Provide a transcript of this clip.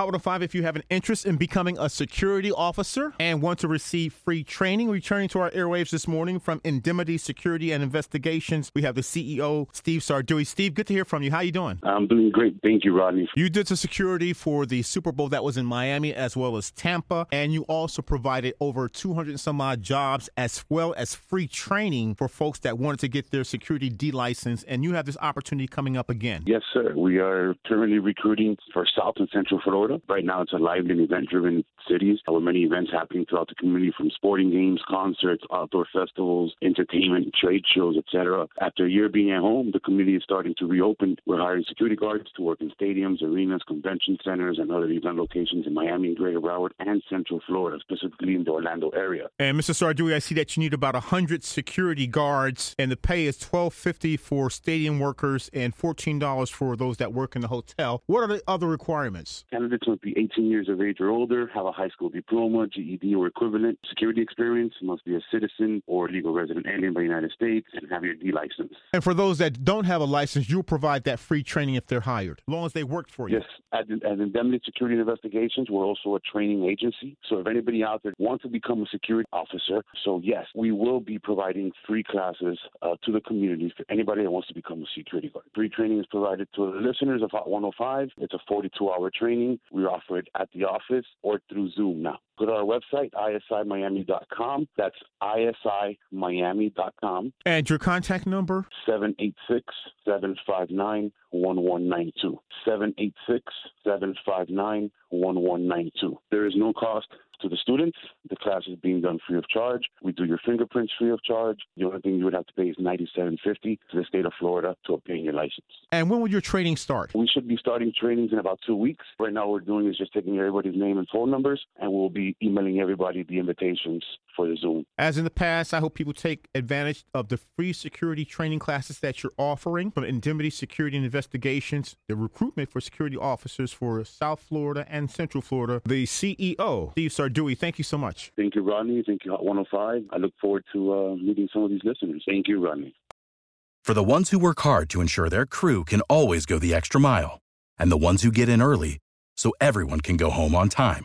Hot 105 if you have an interest in becoming a security officer and want to receive free training. Returning to our airwaves this morning from Indemnity Security and Investigations, we have the CEO, Steve Sarduy. Steve, good to hear from you. How you doing? I'm doing great. Thank you, Rodney. You did the security for the Super Bowl that was in Miami as well as Tampa, and you also provided over 200 and some odd jobs as well as free training for folks that wanted to get their security D license, and you have this opportunity coming up again. Yes, sir. We are currently recruiting for South and Central Florida. Right now, it's a lively and event-driven city with many events happening throughout the community, from sporting games, concerts, outdoor festivals, entertainment, trade shows, etc. After a year being at home, the community is starting to reopen. We're hiring security guards to work in stadiums, arenas, convention centers, and other event locations in Miami, Greater Broward, and Central Florida, specifically in the Orlando area. And Mr. Sarduy, I see that you need about 100 security guards, and the pay is $12.50 for stadium workers and $14 for those that work in the hotel. What are the other requirements? Candidates must be 18 years of age or older, have a high school diploma, GED, or equivalent security experience, must be a citizen or legal resident alien by the United States, and have your D license. And for those that don't have a license, you'll provide that free training if they're hired, as long as they worked for you. Yes, as, as Indemnity Security Investigations, we're also a training agency. So if anybody out there wants to become a security officer, so yes, we will be providing free classes uh, to the community for anybody that wants to become a security guard. Free training is provided to the listeners of Hot 105. It's a 42-hour training. We offer it at the office or through Zoom now. To our website, isimiami.com. That's isimiami.com. And your contact number? 786 759 1192. 786 759 1192. There is no cost to the students. The class is being done free of charge. We do your fingerprints free of charge. The only thing you would have to pay is ninety-seven fifty to the state of Florida to obtain your license. And when will your training start? We should be starting trainings in about two weeks. Right now, what we're doing is just taking everybody's name and phone numbers, and we'll be emailing everybody the invitations for the Zoom. As in the past, I hope people take advantage of the free security training classes that you're offering from Indemnity Security and Investigations, the recruitment for security officers for South Florida and Central Florida. The CEO, Steve Sarduy, thank you so much. Thank you, Rodney. Thank you, Hot 105. I look forward to uh, meeting some of these listeners. Thank you, Rodney. For the ones who work hard to ensure their crew can always go the extra mile, and the ones who get in early so everyone can go home on time,